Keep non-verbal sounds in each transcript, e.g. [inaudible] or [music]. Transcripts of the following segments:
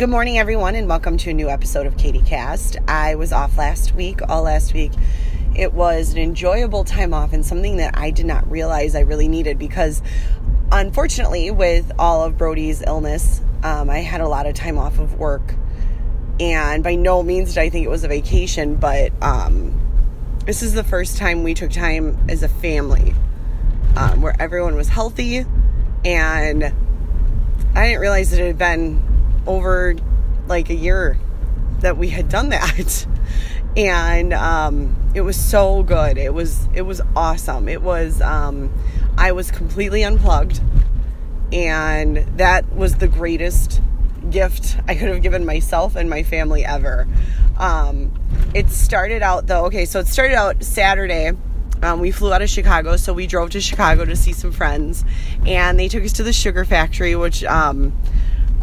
Good morning, everyone, and welcome to a new episode of Katie Cast. I was off last week, all last week. It was an enjoyable time off and something that I did not realize I really needed because, unfortunately, with all of Brody's illness, um, I had a lot of time off of work. And by no means did I think it was a vacation, but um, this is the first time we took time as a family um, where everyone was healthy and I didn't realize it had been over like a year that we had done that. [laughs] And um, it was so good. It was it was awesome. It was um, I was completely unplugged, and that was the greatest gift I could have given myself and my family ever. Um, it started out though. Okay, so it started out Saturday. Um, we flew out of Chicago, so we drove to Chicago to see some friends, and they took us to the sugar factory, which um,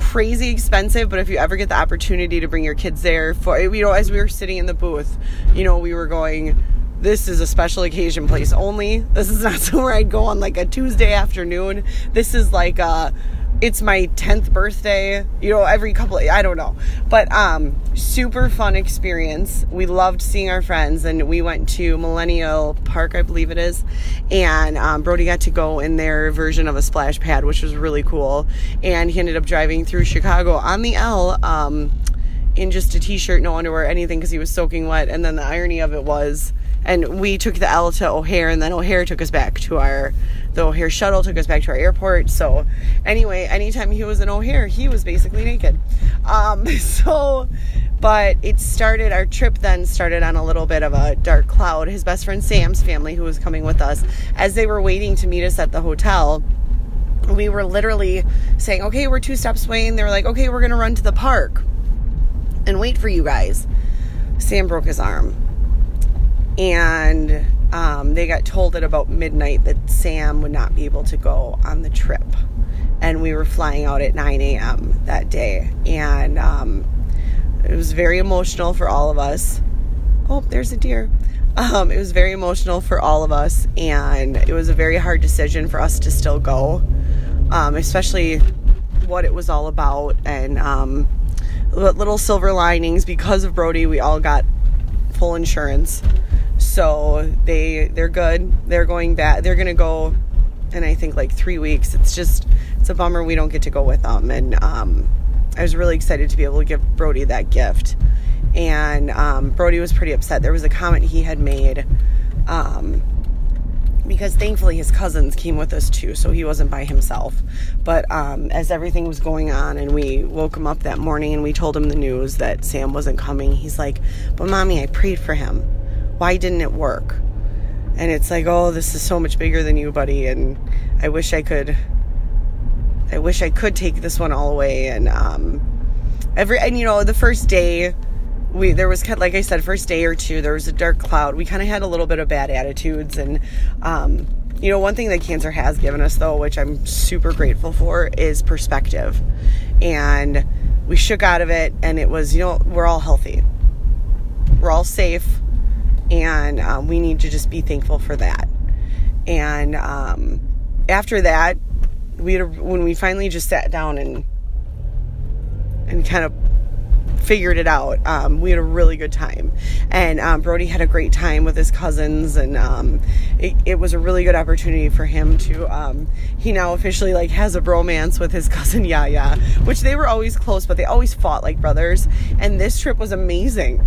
crazy expensive, but if you ever get the opportunity to bring your kids there for you know, as we were sitting in the booth, you know, we were going this is a special occasion place only. This is not [laughs] somewhere I'd go on like a Tuesday afternoon. This is like a it's my 10th birthday you know every couple of, i don't know. But um super fun experience. We loved seeing our friends and we went to millennial park i believe it is and um, brody got to go in their version of a splash pad which was really cool. And he ended up driving through chicago on the l um, in just a t-shirt no underwear anything because he was soaking wet. And then the irony of it was and we took the L to O'Hare, and then O'Hare took us back to our the O'Hare shuttle took us back to our airport. So anyway, anytime he was in O'Hare, he was basically naked. Um, [laughs] so, but it started our trip then started on a little bit of a dark cloud. His best friend Sam's family, who was coming with us, as they were waiting to meet us at the hotel. We were literally saying, "Okay, we're two steps away," and they were like, "Okay, we're gonna run to the park and wait for you guys." Sam broke his arm and um, they got told at about midnight that Sam would not be able to go on the trip. And we were flying out at 9 a.m. that day. And um, it was very emotional for all of us. Oh, there's a deer. Um, it was very emotional for all of us. And it was a very hard decision for us to still go, um, especially what it was all about. And um, little silver linings because of Brody, we all got full insurance so they they're good. They're going back. They're gonna go, and I think like three weeks. It's just it's a bummer we don't get to go with them. And um, I was really excited to be able to give Brody that gift. And um, Brody was pretty upset. There was a comment he had made. Um, because thankfully his cousins came with us too, so he wasn't by himself. But um, as everything was going on, and we woke him up that morning and we told him the news that Sam wasn't coming, he's like, But mommy, I prayed for him why didn't it work? And it's like, oh, this is so much bigger than you, buddy. And I wish I could, I wish I could take this one all away. And, um, every, and you know, the first day, we, there was like I said, first day or two, there was a dark cloud. We kind of had a little bit of bad attitudes. And, um, you know, one thing that cancer has given us, though, which I'm super grateful for, is perspective. And we shook out of it, and it was, you know, we're all healthy, we're all safe and um, we need to just be thankful for that. And um, after that, we a, when we finally just sat down and and kind of figured it out. Um, we had a really good time, and um, Brody had a great time with his cousins, and um, it, it, was a really good opportunity for him to. Um, he now officially like has a bromance with his [laughs] cousin Yaya, which they were always close, but they always fought like brothers. And this trip was amazing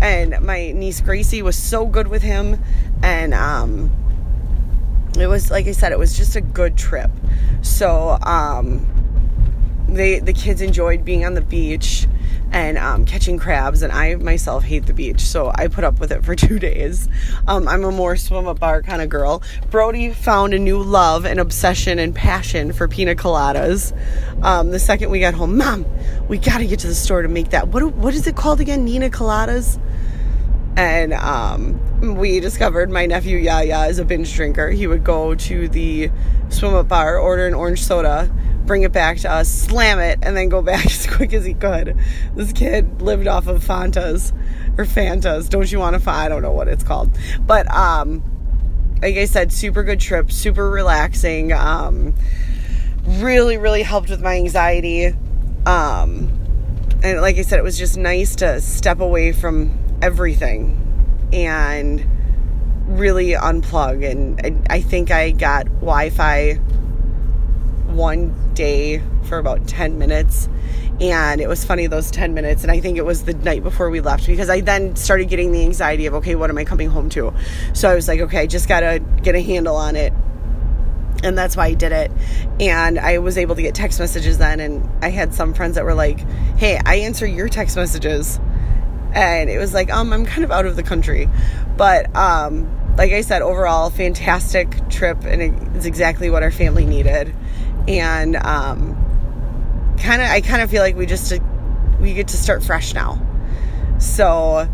and my niece Gracie was so good with him. And um it was like I said it was just a good trip. So um they the kids enjoyed being on the beach and um, catching crabs. And I myself hate the beach so I put up with it for [laughs] two days. Um, I'm a more swim up bar kind of girl. Brody found a new love and obsession and passion for pina coladas. Um, the second we got home mom we got to get to the store to make that. What, what is it called again? Nina coladas and um, we discovered my nephew Yaya is a binge drinker. He would go to the swim up bar, order an orange soda, bring it back to us, slam it, and then go back [laughs] as quick as he could. This kid lived off of Fantas or Fantas. Don't you want to? I don't know what it's called, but um, like I said, super good trip, super relaxing. Um, really, really helped with my anxiety. Um, and like I said, it was just nice to step away from everything and really unplug. And I, I think I got Wi Fi one day for about 10 minutes. And it was funny those 10 minutes. And I think it was the night before we left because I then started getting the anxiety of, okay, what am I coming home to? So I was like, okay, I just got to get a handle on it and that's why I did it. And I was able to get text messages then, and I had some friends that were like, "Hey, I answer your text messages," and it was like, "Um, I'm kind of out of the country," but um, like I said, overall, fantastic trip, and it's exactly what our family needed, and um, kind of, I kind of feel like we just we get to start fresh now, so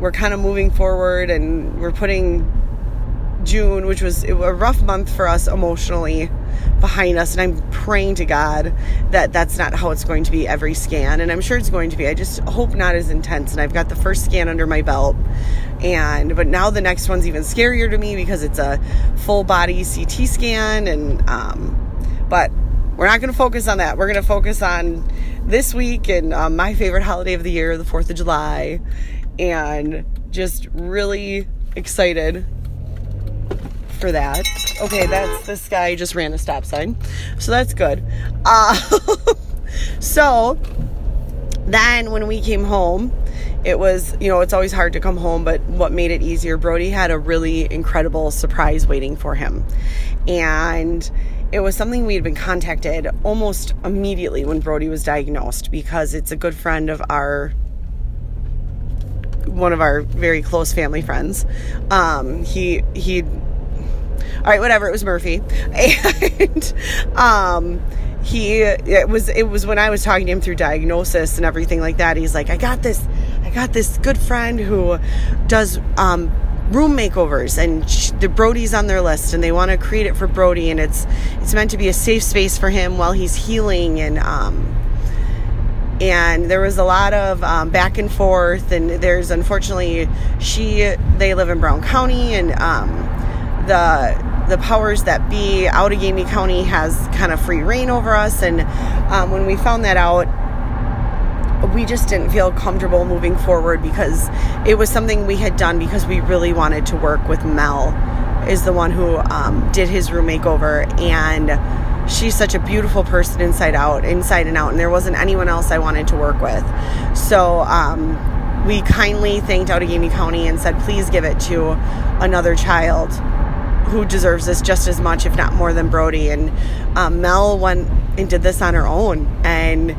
we're kind of moving forward, and we're putting June, which was a rough month for us emotionally, behind us. And I'm praying to God that that's not how it's going to be every scan. And I'm sure it's going to be. I just hope not as intense. And I've got the first scan under my belt. And, but now the next one's even scarier to me because it's a full body CT scan. And, um, but we're not going to focus on that. We're going to focus on this week and um, my favorite holiday of the year, the 4th of July. And just really excited for that. Okay, that's this guy just ran a stop sign. So that's good. Uh, [laughs] so then when we came home, it was, you know, it's always hard to come home, but what made it easier, Brody had a really incredible surprise waiting for him. And it was something we had been contacted almost immediately when Brody was diagnosed because it's a good friend of our one of our very close family friends. Um, he he all right, whatever. It was Murphy, [laughs] and um, he it was it was when I was talking to him through diagnosis and everything like that. He's like, I got this, I got this good friend who does um, room makeovers and the Brody's on their list and they want to create it for Brody and it's it's meant to be a safe space for him while he's healing and um and there was a lot of um, back and forth and there's unfortunately she they live in Brown County and um the the powers that be, Outagamie County has kind of free reign over us. And um, when we found that out, we just didn't feel comfortable moving forward because it was something we had done because we really wanted to work with Mel, is the one who um, did his room makeover. And she's such a beautiful person inside out, inside and out. And there wasn't anyone else I wanted to work with. So, um, we kindly thanked Outagamie County and said, please give it to another child who deserves this just as much, if not more, than Brody. And um, Mel went and did this on her own, and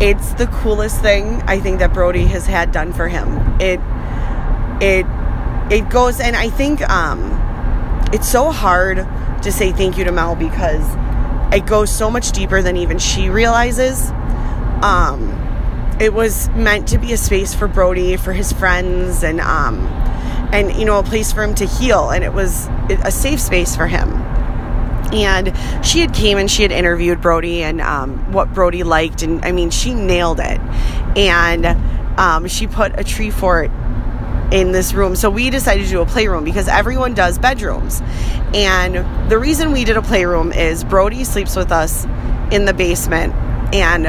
it's the coolest thing I think that Brody has had done for him. It it it goes, and I think um, it's so hard to say thank you to Mel because it goes so much deeper than even she realizes. Um, it was meant to be a space for Brody, for his friends, and um, and you know a place for him to heal and it was a safe space for him. And she had came and she had interviewed brody and um, what brody liked and i mean she nailed it. And um, she put a tree fort in this room. So we decided to do a playroom because everyone does bedrooms. And the reason we did a playroom is brody sleeps with us in the basement and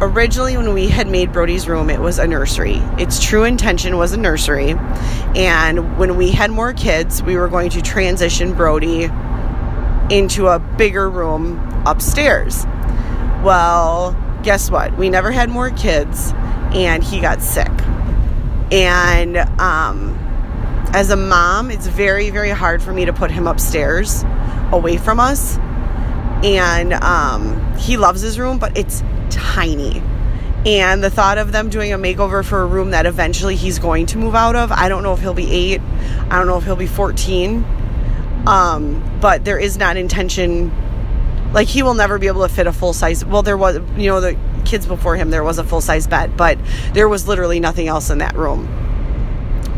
originally when we had made Brody's room, it was a nursery. Its true intention was a nursery. And when we had more kids, we were going to transition Brody into a bigger room upstairs. Well, guess what? We never had more kids and he got sick. And um, as a mom, it's very, very hard for me to put him upstairs away from us. And um, he loves his room, but it's tiny. And the thought of them doing a makeover for a room that eventually he's going to move out of, I don't know if he'll be eight, I don't know if he'll be 14. Um, but there is not intention, like, he will never be able to fit a full size. Well, there was, you know, the kids before him, there was a full size bed, but there was literally nothing else in that room.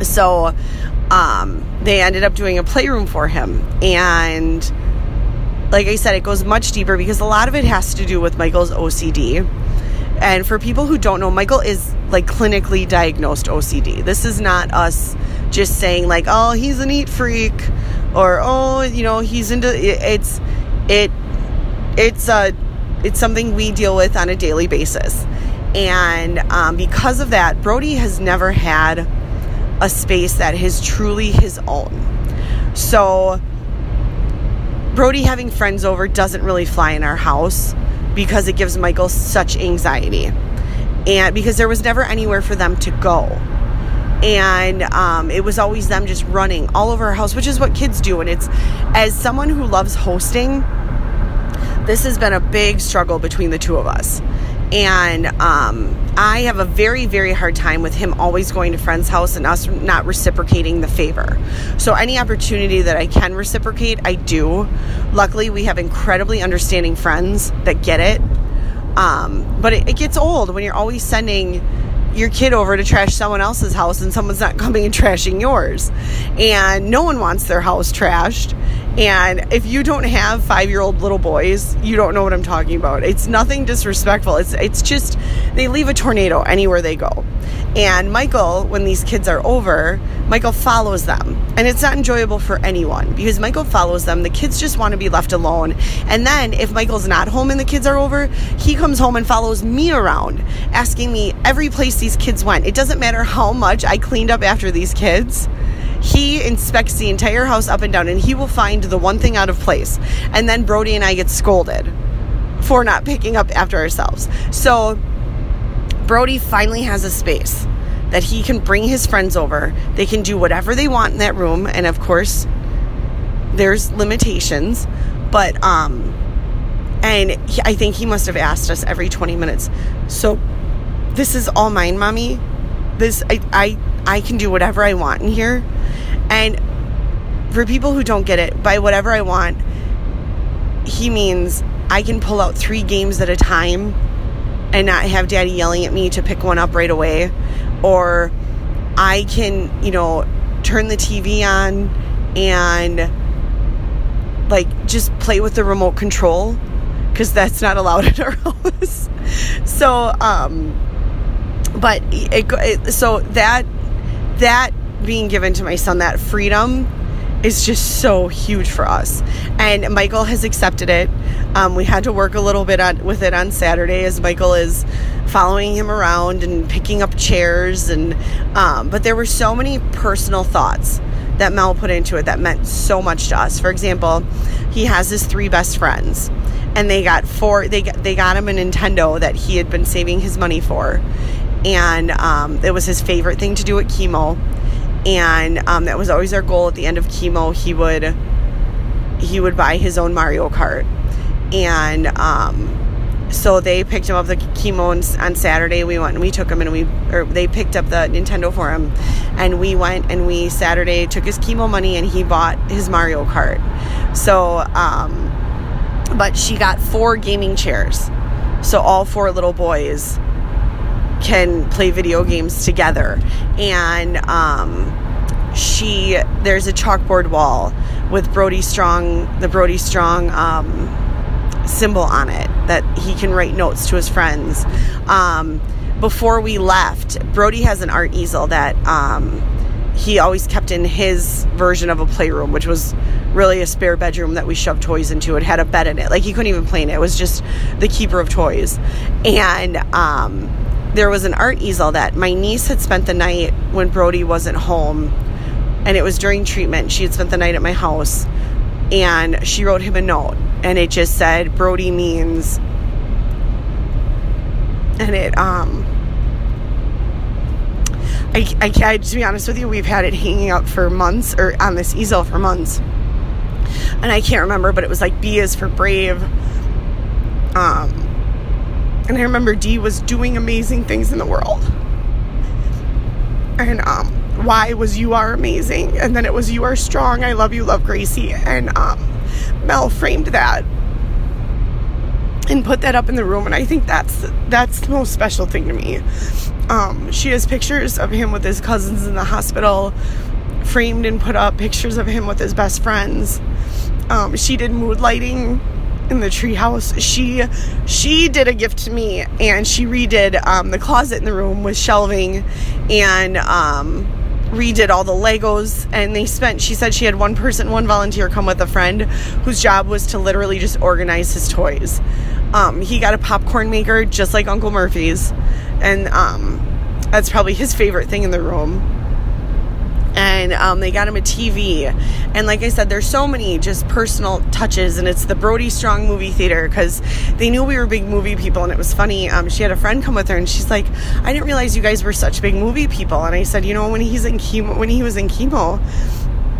So, um, they ended up doing a playroom for him. And, like I said, it goes much deeper because a lot of it has to do with Michael's OCD. And for people who don't know, Michael is like clinically diagnosed OCD. This is not us just saying like, "Oh, he's a neat freak," or "Oh, you know, he's into." It's it it's a it's something we deal with on a daily basis, And um, because of that, Brody has never had a space that is truly his own. So, Brody having friends over doesn't really fly in our house because it gives Michael such anxiety. And because there was never anywhere for them to go. And um, it was always them just running all over our house, which is what kids do. And it's as someone who loves hosting, this has been a big struggle between the two of us. And um, I have a very, very hard time with him always going to friend's house and us not reciprocating the favor. So, any opportunity that I can reciprocate, I do. Luckily, we have incredibly understanding friends that get it. Um, but it, it gets old when you're always sending your kid over to trash someone else's house and someone's not [laughs] coming and trashing yours. And no one wants their house trashed. And if you don't have five year old little boys, you don't know what I'm talking about. It's nothing disrespectful. It's it's just they leave a tornado anywhere they go. And Michael, when these kids are over, Michael follows them. And it's not enjoyable for anyone because Michael follows them. The kids just want to be left alone. And then if Michael's not home and the kids are over, he comes home and follows me around, asking me every place these kids went. It doesn't matter how much I cleaned up after these kids he inspects the entire house up and down and he will find the one thing out of place. And then Brody and I get scolded for not picking up after ourselves. So Brody finally has a space that he can bring his friends over. They can do whatever they want in that room. And of course, there's limitations. But, um, and he, I think he must have asked us every 20 minutes. So this is all mine, mommy. This, I, I, I can do whatever I want in here. And for people who don't get it, by whatever I want, he means I can pull out three games at a time and not have daddy yelling at me to pick one up right away. Or I can, you know, turn the TV on and like just play with the remote control because that's not allowed [laughs] in our house. so, um, but it, it, so that that being given to my son, that freedom is just so huge for us. And Michael has accepted it. Um, we had to work a little bit on, with it on Saturday as Michael is following him around and picking up chairs. And um, but there were so many personal thoughts that Mel put into it that meant so much to us. For example, he has his three best friends, and they got four. They got, they got him a Nintendo that he had been saving his money for, and um, it was his favorite thing to do at chemo. And um, that was always our goal. At the end of chemo he would he would buy his own mario kart. And um, so they picked him up the chemo on, on saturday. We went and we took him and we or they picked up the nintendo for him. And we went and we saturday took his chemo money and he bought his mario kart. So um, but she got four gaming chairs. So all four little boys can play video games together. And um, she, there's a chalkboard wall with Brody Strong, the Brody Strong um, symbol on it that he can write notes to his friends. Um, before we left, Brody has an art easel that um, he always kept in his version of a playroom, which was really a spare bedroom that we shoved toys into. It had a bed in it. Like he couldn't even play in it. It was just the keeper of toys. And um, there was an art easel that my niece had spent the night when Brody wasn't home, and it was during treatment. She had spent the night at my house, and she wrote him a note, and it just said, Brody means. And it, um, I, I, I, to be honest with you, we've had it hanging up for months, or on this easel for months. And I can't remember, but it was like B is for brave. Um, and I remember Dee was doing amazing things in the world. And um, Y was you are amazing. And then it was you are strong. I love you, love Gracie. And um, Mel framed that and put that up in the room. And I think that's that's the most special thing to me. Um, she has pictures of him with his cousins in the hospital, framed and put up pictures of him with his best friends. Um, she did mood lighting in the treehouse. She she did a gift to me, and she redid um, the closet in the room with shelving, and um, redid all the Legos. And they spent. She said she had one person, one volunteer, come with a friend whose job was to literally just organize his toys. Um, he got a popcorn maker just like Uncle Murphy's. and um, that's probably his favorite thing in the room and um, they got him a TV. And like I said, there's so many just personal touches, and it's the Brody Strong movie theater because they knew we were big movie people, and it was funny. Um, she had a friend come with her, and she's like, "I didn't realize you guys were such big movie people." And I said, "You know, when he's in chemo, when he was in chemo,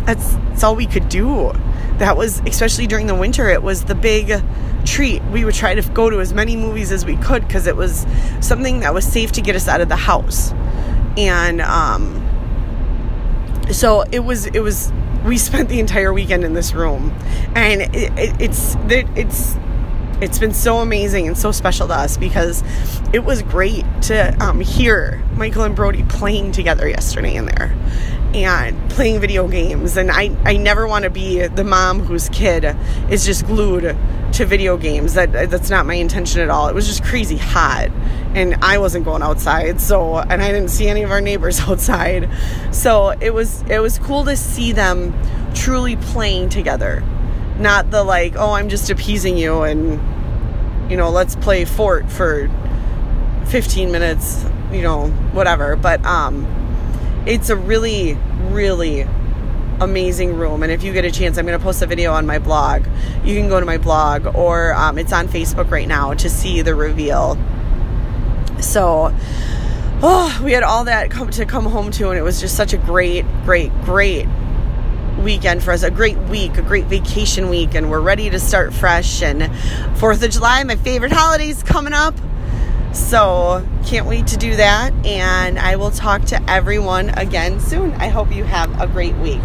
that's that's all we could do. That was especially during the winter. It was the big." treat. We would try to go to as many movies as we could because it was something that was safe to get us out of the house. And um, so it was it was we spent the entire weekend in this room. And it, it, it's it's it's been so amazing and so special to us because it was great to um, hear Michael and Brody playing together yesterday in there and playing video games. And I, I never want to be the mom whose kid is just glued to video games. That that's not my intention at all. It was just crazy hot, and I wasn't going outside. So, and I didn't see any of our neighbors [laughs] outside. So it was it was cool to see them truly playing together, not the like, oh, I'm just appeasing you, and you know, let's play fort for 15 minutes, you know, whatever. But um, it's a really, really amazing room. And if you get a chance, I'm going to post a video on my blog. You can go to my blog or um, it's on Facebook right now to see the reveal. So, oh, we had all that come, to come home to, and it was just such a great, great, great weekend for us a great week a great vacation week and we're ready to start fresh. And fourth of july my favorite holidays coming up. So can't wait to do that. And i will talk to everyone again soon. I hope you have a great week